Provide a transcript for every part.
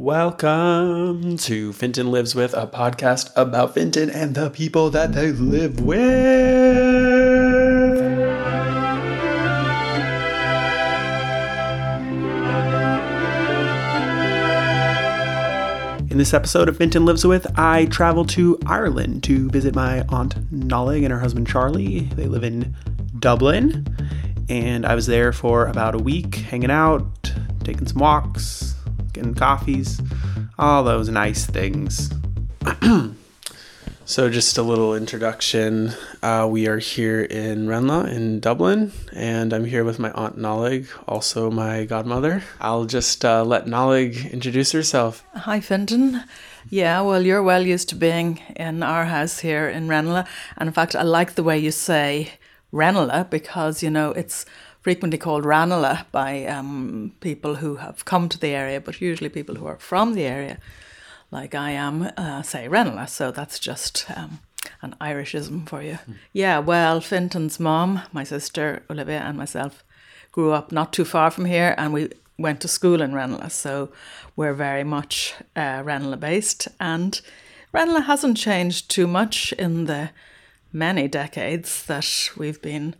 Welcome to Fintan Lives With, a podcast about Fintan and the people that they live with. In this episode of Fintan Lives With, I travel to Ireland to visit my aunt Nollaig and her husband Charlie. They live in Dublin, and I was there for about a week hanging out, taking some walks, getting coffees, all those nice things. so, just a little introduction. Uh, we are here in Ranelagh in Dublin, and I'm here with my aunt Nollaig, also my godmother. I'll just uh, let Nollaig introduce herself. Hi, Fintan. Yeah, well, you're well used to being in our house here in Ranelagh. And in fact, I like the way you say Ranelagh because, you know, it's frequently called Ranelagh by um, people who have come to the area, but usually people who are from the area, like I am, uh, say Ranelagh. So that's just um, an Irishism for you. Yeah, well, Fintan's mom, my sister Olivia, and myself grew up not too far from here, and we went to school in Ranelagh. So we're very much uh, Ranelagh based, and Ranelagh hasn't changed too much in the many decades that we've been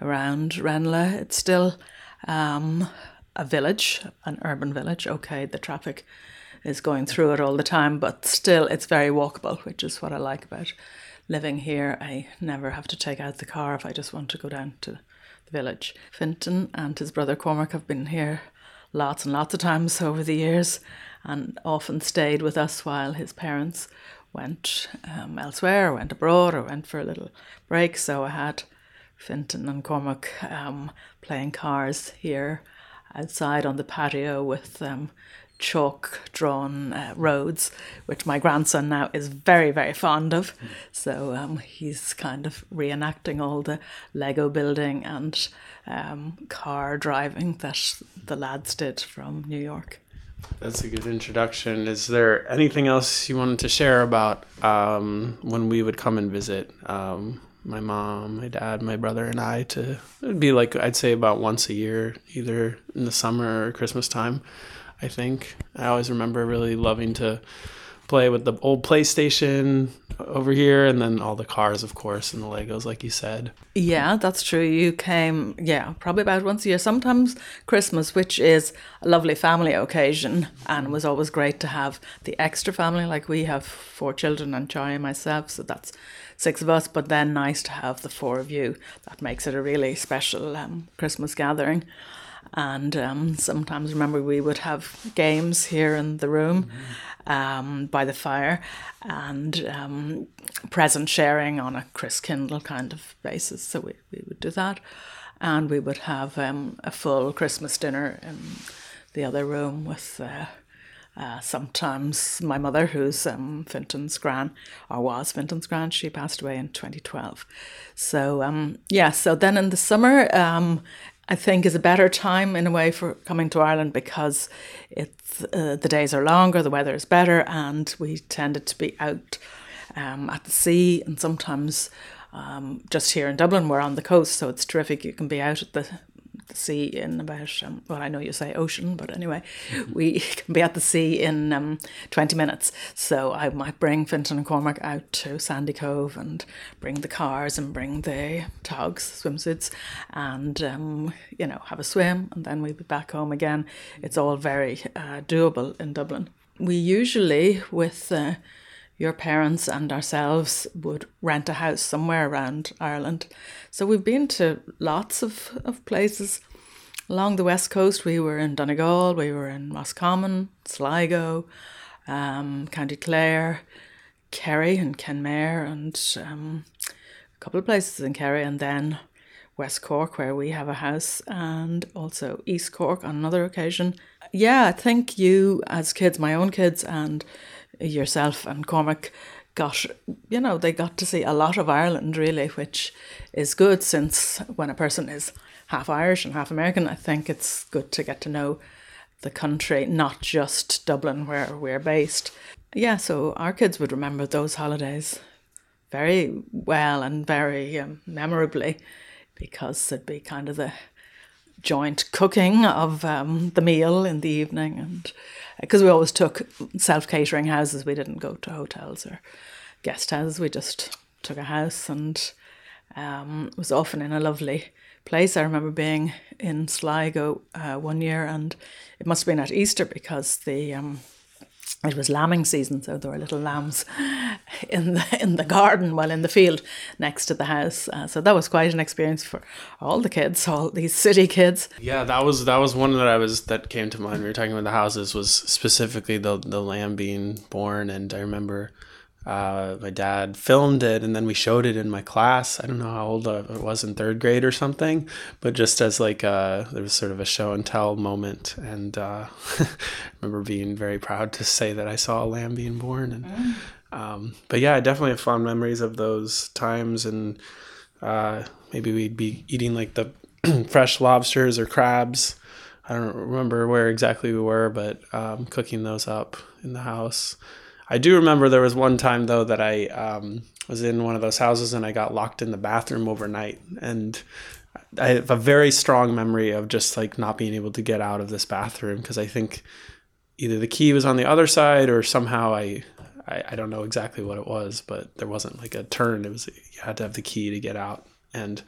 around Ranelagh. It's still um, a village, an urban village. Okay, the traffic is going through it all the time, but still it's very walkable, which is what I like about living here. I never have to take out the car if I just want to go down to the village. Fintan and his brother Cormac have been here lots and lots of times over the years and often stayed with us while his parents went um, elsewhere, went abroad, or went for a little break. So I had Fintan and Cormac um, playing cars here outside on the patio with um, chalk drawn uh, roads, which my grandson now is very, very fond of. So um, he's kind of reenacting all the Lego building and um, car driving that the lads did from New York. That's a good introduction. Is there anything else you wanted to share about um, when we would come and visit? My mom, my dad, my brother, and I. To it would be like I'd say about once a year, either in the summer or Christmas time. I think I always remember really loving to play with the old PlayStation over here, and then all the cars, of course, and the Legos, like you said. Yeah, that's true. You came, yeah, probably about once a year, sometimes Christmas, which is a lovely family occasion, and was always great to have the extra family. Like we have four children and Charlie and myself, so that's six of us, but then nice to have the four of you. That makes it a really special um, Christmas gathering. And um, sometimes remember we would have games here in the room um, by the fire and um, present sharing on a Kris Kindle kind of basis. So we, we would do that. And we would have um, a full Christmas dinner in the other room with uh, uh, sometimes my mother, who's um, Fintan's gran, or was Fintan's gran, she passed away in 2012. So, um, yeah, so then in the summer, um, I think is a better time in a way for coming to Ireland because it's uh, the days are longer, the weather is better, and we tended to be out um, at the sea and sometimes um, just here in Dublin we're on the coast, so it's terrific. You can be out at the the sea in about um, well I know you say ocean but anyway we can be at the sea in um, 20 minutes. So I might bring Fintan and Cormac out to Sandycove and bring the cars and bring the togs swimsuits and um, you know have a swim and then we'll be back home again. It's all very uh, doable in Dublin. We usually with uh, your parents and ourselves would rent a house somewhere around Ireland. So we've been to lots of, of places. Along the west coast, we were in Donegal, we were in Roscommon, Sligo, um, County Clare, Kerry and Kenmare, and um, a couple of places in Kerry, and then West Cork, where we have a house, and also East Cork on another occasion. Yeah, I think you, as kids, my own kids, and yourself and Cormac got, you know, they got to see a lot of Ireland really, which is good since when a person is half Irish and half American, I think it's good to get to know the country, not just Dublin where we're based. Yeah, so our kids would remember those holidays very well and very um, memorably because it'd be kind of the joint cooking of um, the meal in the evening, and because we always took self catering houses, we didn't go to hotels or guest houses. We just took a house and um, was often in a lovely place. I remember being in Sligo uh, one year, and it must have been at Easter because the um, it was lambing season, so there were little lambs in the in the garden, well, in the field next to the house. Uh, so that was quite an experience for all the kids, all these city kids. Yeah, that was that was one that I was that came to mind. We were talking about the houses was specifically the the lamb being born, and I remember uh, my dad filmed it and then we showed it in my class. I don't know how old I was in third grade or something, but just as like a, uh, there was sort of a show and tell moment. And uh, I remember being very proud to say that I saw a lamb being born. And mm. um, but yeah, I definitely have fond memories of those times. And uh, maybe we'd be eating like the fresh lobsters or crabs. I don't remember where exactly we were, but um, cooking those up in the house. I do remember there was one time though that I um, was in one of those houses and I got locked in the bathroom overnight, and I have a very strong memory of just like not being able to get out of this bathroom because I think either the key was on the other side or somehow I, I, I don't know exactly what it was, but there wasn't like a turn. It was you had to have the key to get out, and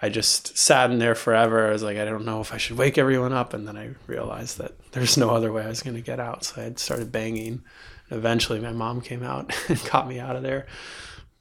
I just sat in there forever. I was like, I don't know if I should wake everyone up, and then I realized that there's no other way I was going to get out, so I started banging eventually my mom came out and got me out of there.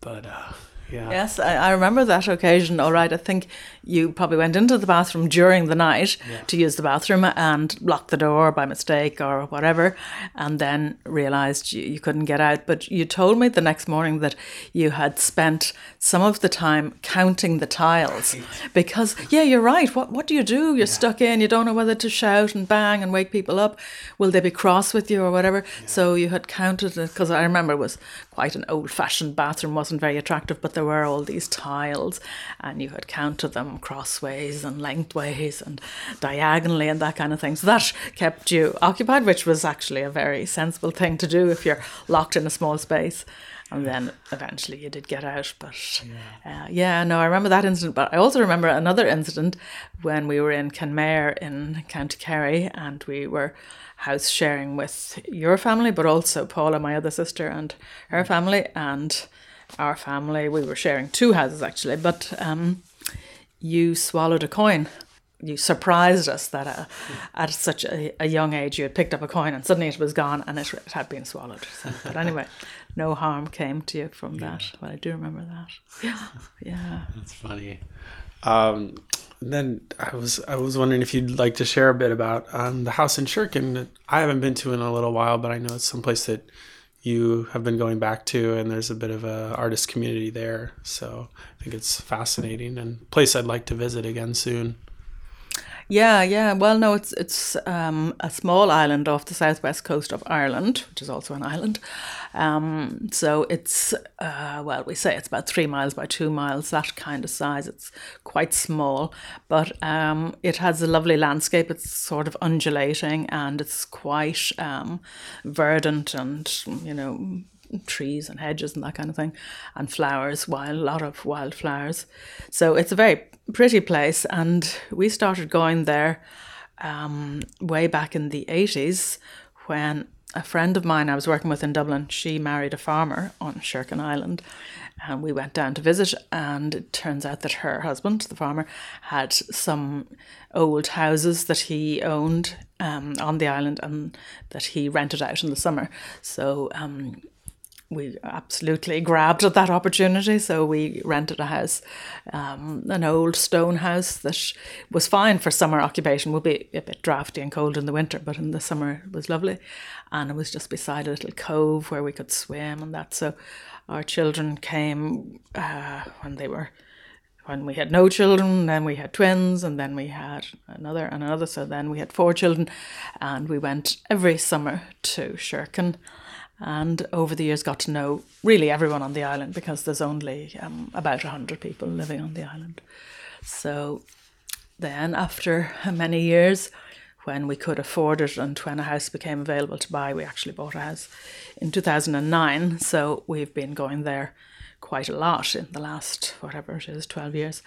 But uh, yeah. Yes, I, I, remember that occasion. All right, I think you probably went into the bathroom during the night yeah. to use the bathroom and locked the door by mistake or whatever, and then realized you, you couldn't get out. But you told me the next morning that you had spent some of the time counting the tiles because, yeah, you're right. What what do you do? You're yeah. stuck in. You don't know whether to shout and bang and wake people up. Will they be cross with you or whatever? So you had counted it because I remember it was quite an old-fashioned bathroom, wasn't very attractive, but there were all these tiles, and you had counted them crossways and lengthways and diagonally and that kind of thing. So that kept you occupied, which was actually a very sensible thing to do if you're locked in a small space and then eventually you did get out. But yeah. Uh, yeah, no, I remember that incident. But I also remember another incident when we were in Kenmare in County Kerry, and we were house sharing with your family, but also Paula, my other sister, and her family, and our family. We were sharing two houses actually, but um, you swallowed a coin you surprised us that uh, at such a, a, young age you had picked up a coin and suddenly it was gone and it, it had been swallowed. So, but anyway, no harm came to you from yeah. that. But I do remember that. Yeah, yeah. That's funny. Um, then I was I was wondering if you'd like to share a bit about um, the house in Sherkin that I haven't been to in a little while, but I know it's someplace that you have been going back to, and there's a bit of a artist community there. So I think it's fascinating and place I'd like to visit again soon. Yeah, yeah. Well, no, it's it's um, a small island off the southwest coast of Ireland, which is also an island. Um, so it's uh, well, we say it's about three miles by two miles, that kind of size. It's quite small, but um, it has a lovely landscape. It's sort of undulating and it's quite um, verdant and you know trees and hedges and that kind of thing, and flowers, wild, a lot of wildflowers. So it's a very pretty place, and we started going there um, way back in the 80s when a friend of mine I was working with in Dublin, she married a farmer on Sherkin Island. And we went down to visit, and it turns out that her husband, the farmer, had some old houses that he owned um, on the island and that he rented out in the summer. So um, we absolutely grabbed at that opportunity. So we rented a house, um, an old stone house that was fine for summer occupation. Would be a bit drafty and cold in the winter, but in the summer it was lovely. And it was just beside a little cove where we could swim and that. So our children came uh, when they were when we had no children, then we had twins, and then we had another and another. So then we had four children, and we went every summer to Sherkin and over the years got to know really everyone on the island because there's only um, about 100 people living on the island. So then, after many years, when we could afford it and when a house became available to buy, we actually bought a house in 2009. So we've been going there quite a lot in the last, whatever it is, 12 years.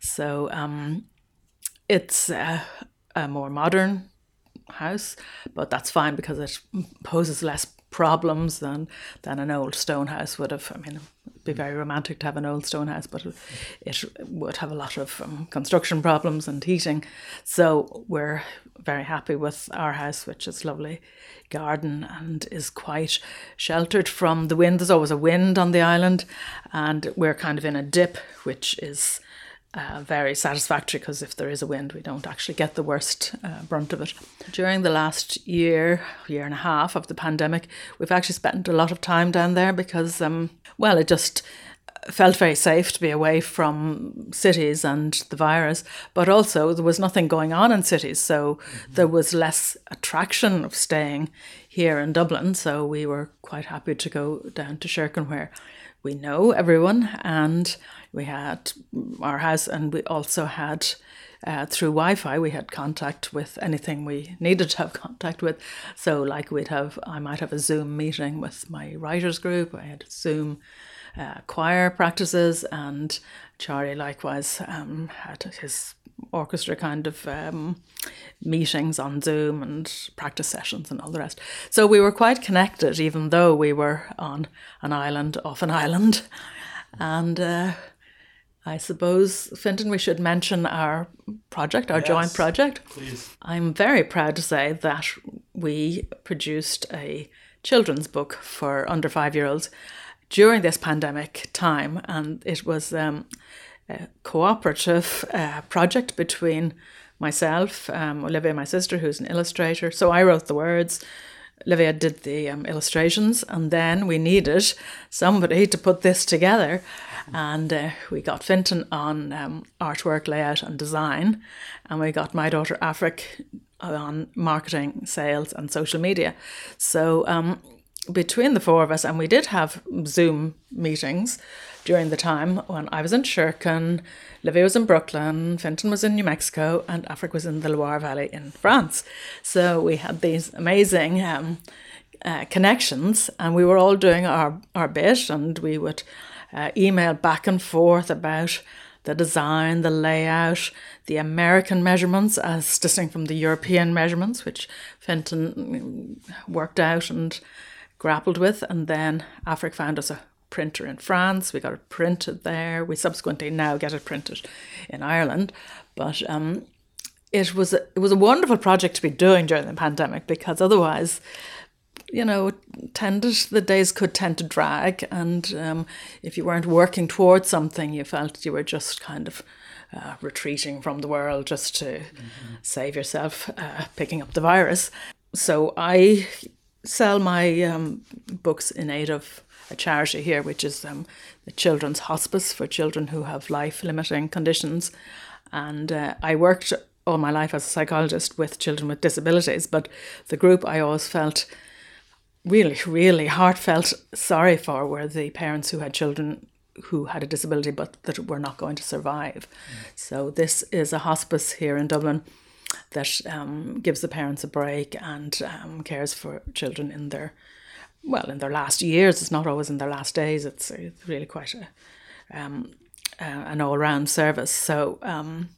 So um, it's a, a more modern house, but that's fine because it poses less problems than than an old stone house would have. I mean, it'd be very romantic to have an old stone house, but it would have a lot of um, construction problems and heating. So we're very happy with our house, which is lovely garden and is quite sheltered from the wind. There's always a wind on the island, and we're kind of in a dip, which is uh, very satisfactory because if there is a wind, we don't actually get the worst uh, brunt of it. During the last year, year and a half of the pandemic, we've actually spent a lot of time down there because, um, well, it just felt very safe to be away from cities and the virus, but also there was nothing going on in cities, so mm-hmm. there was less attraction of staying here in Dublin. So we were quite happy to go down to Sherkin where we know everyone and we had our house and we also had uh, through Wi-Fi we had contact with anything we needed to have contact with. So like we'd have, I might have a Zoom meeting with my writers group. I had Zoom uh, choir practices, and Charlie likewise um, had his orchestra kind of um, meetings on Zoom and practice sessions and all the rest. So we were quite connected, even though we were on an island off an island. And uh, I suppose, Fintan, we should mention our project, our yes, joint project. Please. I'm very proud to say that we produced a children's book for under five year olds during this pandemic time, and it was um, a cooperative uh, project between myself, um, Olivia, my sister, who's an illustrator. So I wrote the words. Olivia did the um, illustrations, and then we needed somebody to put this together. And uh, we got Fintan on um, artwork, layout, and design, and we got my daughter Afric on marketing, sales, and social media. So um, between the four of us, and we did have Zoom meetings during the time when I was in Sherkin, Livy was in Brooklyn, Fintan was in New Mexico, and Afric was in the Loire Valley in France. So we had these amazing um, uh, connections, and we were all doing our, our bit, and we would uh, email back and forth about the design, the layout, the American measurements as distinct from the European measurements, which Fintan worked out and grappled with. And then Afric found us a printer in France. We got it printed there. We subsequently now get it printed in Ireland. But um, it was a, it was a wonderful project to be doing during the pandemic because otherwise, you know, tended the days could tend to drag, and um, if you weren't working towards something, you felt you were just kind of. Uh, retreating from the world just to mm-hmm. save yourself uh, picking up the virus. So I sell my um, books in aid of a charity here, which is um, the Children's Hospice for children who have life limiting conditions. And uh, I worked all my life as a psychologist with children with disabilities, but the group I always felt really, really heartfelt sorry for were the parents who had children who had a disability but that were not going to survive. Mm. So this is a hospice here in Dublin that um, gives the parents a break and um, cares for children in their well in their last years. It's not always in their last days. It's, it's really quite a, um, uh, an all round service. So um,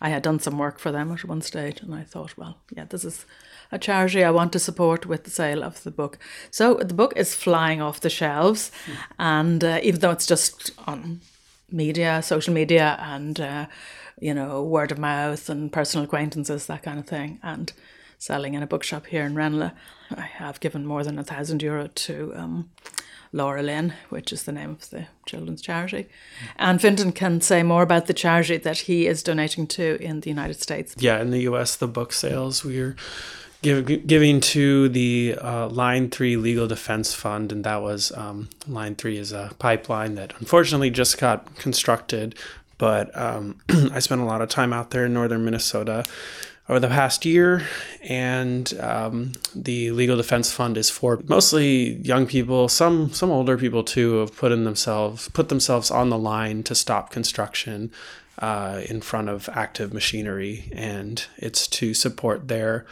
I had done some work for them at one stage, and I thought, well, yeah, this is a charity I want to support with the sale of the book. So the book is flying off the shelves, mm. and uh, even though it's just on media, social media, and uh, you know, word of mouth and personal acquaintances, that kind of thing, and selling in a bookshop here in Ranelagh. I have given more than a thousand euro to um, LauraLynn, which is the name of the children's charity. And Fintan can say more about the charity that he is donating to in the United States. Yeah, in the US, the book sales, we're giving to the uh, Line 3 Legal Defense Fund, and that was um, Line 3 is a pipeline that unfortunately just got constructed but um, I spent a lot of time out there in northern Minnesota over the past year, and um, the Legal Defense Fund is for mostly young people, some some older people too, have put in themselves put themselves on the line to stop construction uh, in front of active machinery, and it's to support their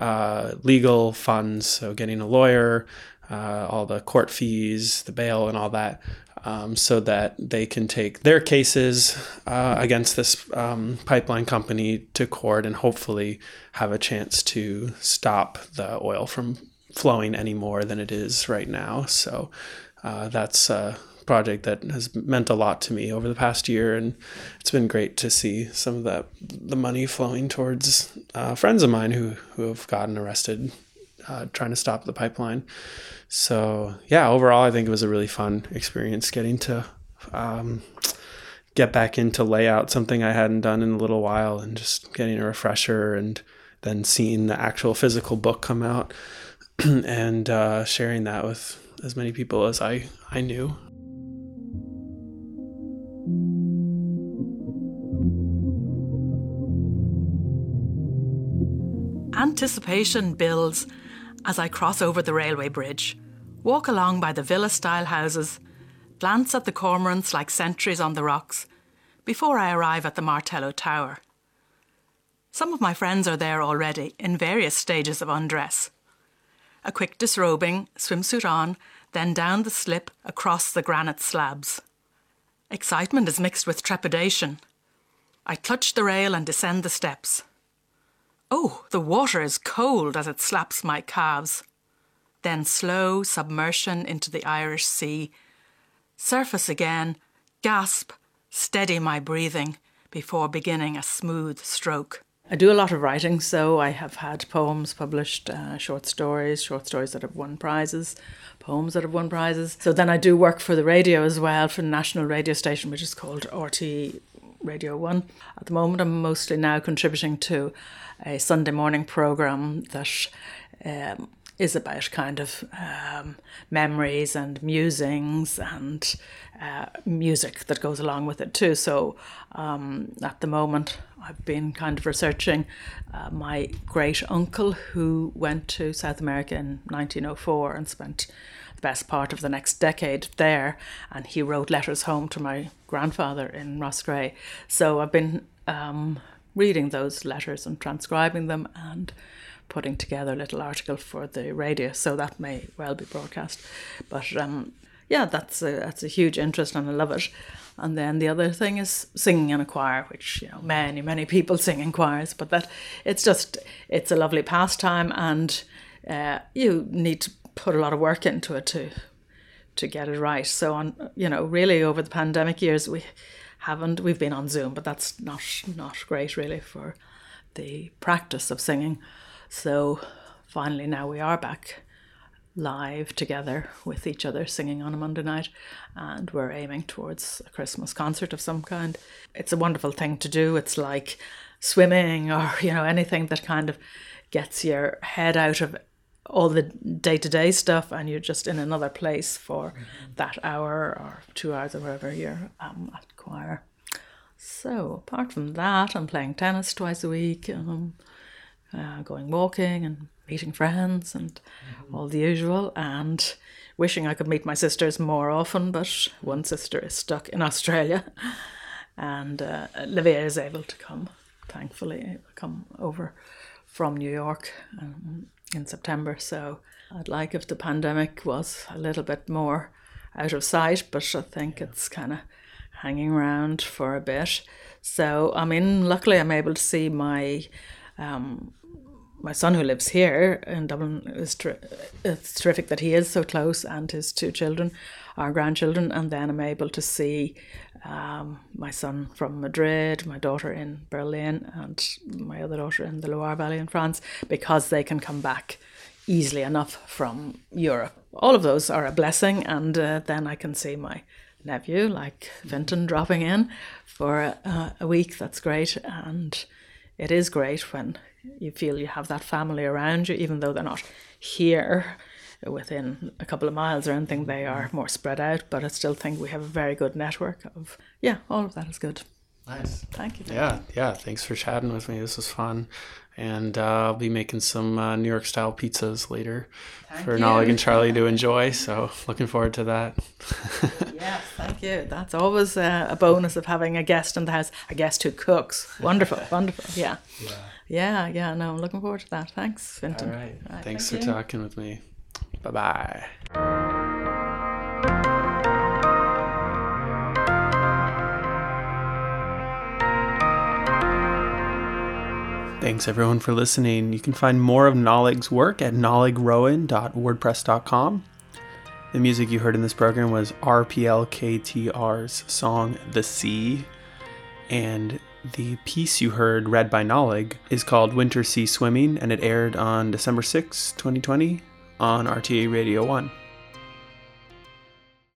uh, legal funds, so getting a lawyer, uh, all the court fees, the bail, and all that um, so that they can take their cases uh, against this um, pipeline company to court and hopefully have a chance to stop the oil from flowing any more than it is right now. So uh, that's a project that has meant a lot to me over the past year, and it's been great to see some of that the money flowing towards uh, friends of mine who who have gotten arrested uh, trying to stop the pipeline. So yeah, overall, I think it was a really fun experience getting to um, get back into layout, something I hadn't done in a little while, and just getting a refresher, and then seeing the actual physical book come out, and uh, sharing that with as many people as I I knew. Anticipation builds as I cross over the railway bridge, walk along by the villa style houses, glance at the cormorants like sentries on the rocks, before I arrive at the Martello Tower. Some of my friends are there already, in various stages of undress. A quick disrobing, swimsuit on, then down the slip across the granite slabs. Excitement is mixed with trepidation. I clutch the rail and descend the steps. Oh, the water is cold as it slaps my calves. Then slow submersion into the Irish Sea. Surface again, gasp, steady my breathing before beginning a smooth stroke. I do a lot of writing, so I have had poems published, uh, short stories, short stories that have won prizes, poems that have won prizes. So then I do work for the radio as well, for the national radio station, which is called RTÉ Radio 1. At the moment, I'm mostly now contributing to a Sunday morning program that um, is about kind of um, memories and musings and uh, music that goes along with it too. So um, at the moment, I've been kind of researching uh, my great uncle who went to South America in 1904 and spent best part of the next decade there. And he wrote letters home to my grandfather in Roscrea. So I've been um, reading those letters and transcribing them and putting together a little article for the radio. So that may well be broadcast. But um, yeah, that's a, that's a huge interest and I love it. And then the other thing is singing in a choir, which you know many many people sing in choirs, but that it's just it's a lovely pastime, and uh, you need to put a lot of work into it to to get it right. So on you know really over the pandemic years we haven't we've been on Zoom, but that's not not great really for the practice of singing. So finally now we are back live together with each other singing on a Monday night and we're aiming towards a Christmas concert of some kind. It's a wonderful thing to do. It's like swimming or you know anything that kind of gets your head out of all the day to day stuff and you're just in another place for mm-hmm. that hour or two hours or whatever you're um, at choir. So, apart from that, I'm playing tennis twice a week, um, uh, going walking and meeting friends and mm-hmm. all the usual, and wishing I could meet my sisters more often, but one sister is stuck in Australia, and uh, Livia is able to come, thankfully, come over from New York um, in September. So, I'd like if the pandemic was a little bit more out of sight, but I think it's kind of hanging around for a bit. So, I mean, luckily I'm able to see my um, my son who lives here in Dublin. Is ter- it's terrific that he is so close, and his two children, our grandchildren, and then I'm able to see um, my son from Madrid, my daughter in Berlin, and my other daughter in the Loire Valley in France, because they can come back easily enough from Europe. All of those are a blessing, and uh, then I can see my nephew, like Fintan, dropping in for a, a week. That's great. And it is great when you feel you have that family around you, even though they're not here within a couple of miles or anything, they are more spread out. But I still think we have a very good network of, yeah, all of that is good. Nice. Thank you. Yeah, yeah. Thanks for chatting with me. This was fun and uh, I'll be making some uh, New York style pizzas later thank for Nollaig and Charlie to enjoy. So looking forward to that. yes, thank you. That's always uh, a bonus of having a guest in the house, a guest who cooks. Wonderful, wonderful. Yeah. yeah, yeah, yeah. No, I'm looking forward to that. Thanks, Fintan. All right. All right Thanks thank for you. talking with me. Bye bye. Thanks everyone for listening. You can find more of Nollaig's work at nollaigrowan.wordpress.com. The music you heard in this program was RPLKTR's song The Sea, and the piece you heard read by Nollaig is called Winter Sea Swimming, and it aired on December 6, 2020 on RTÉ Radio 1.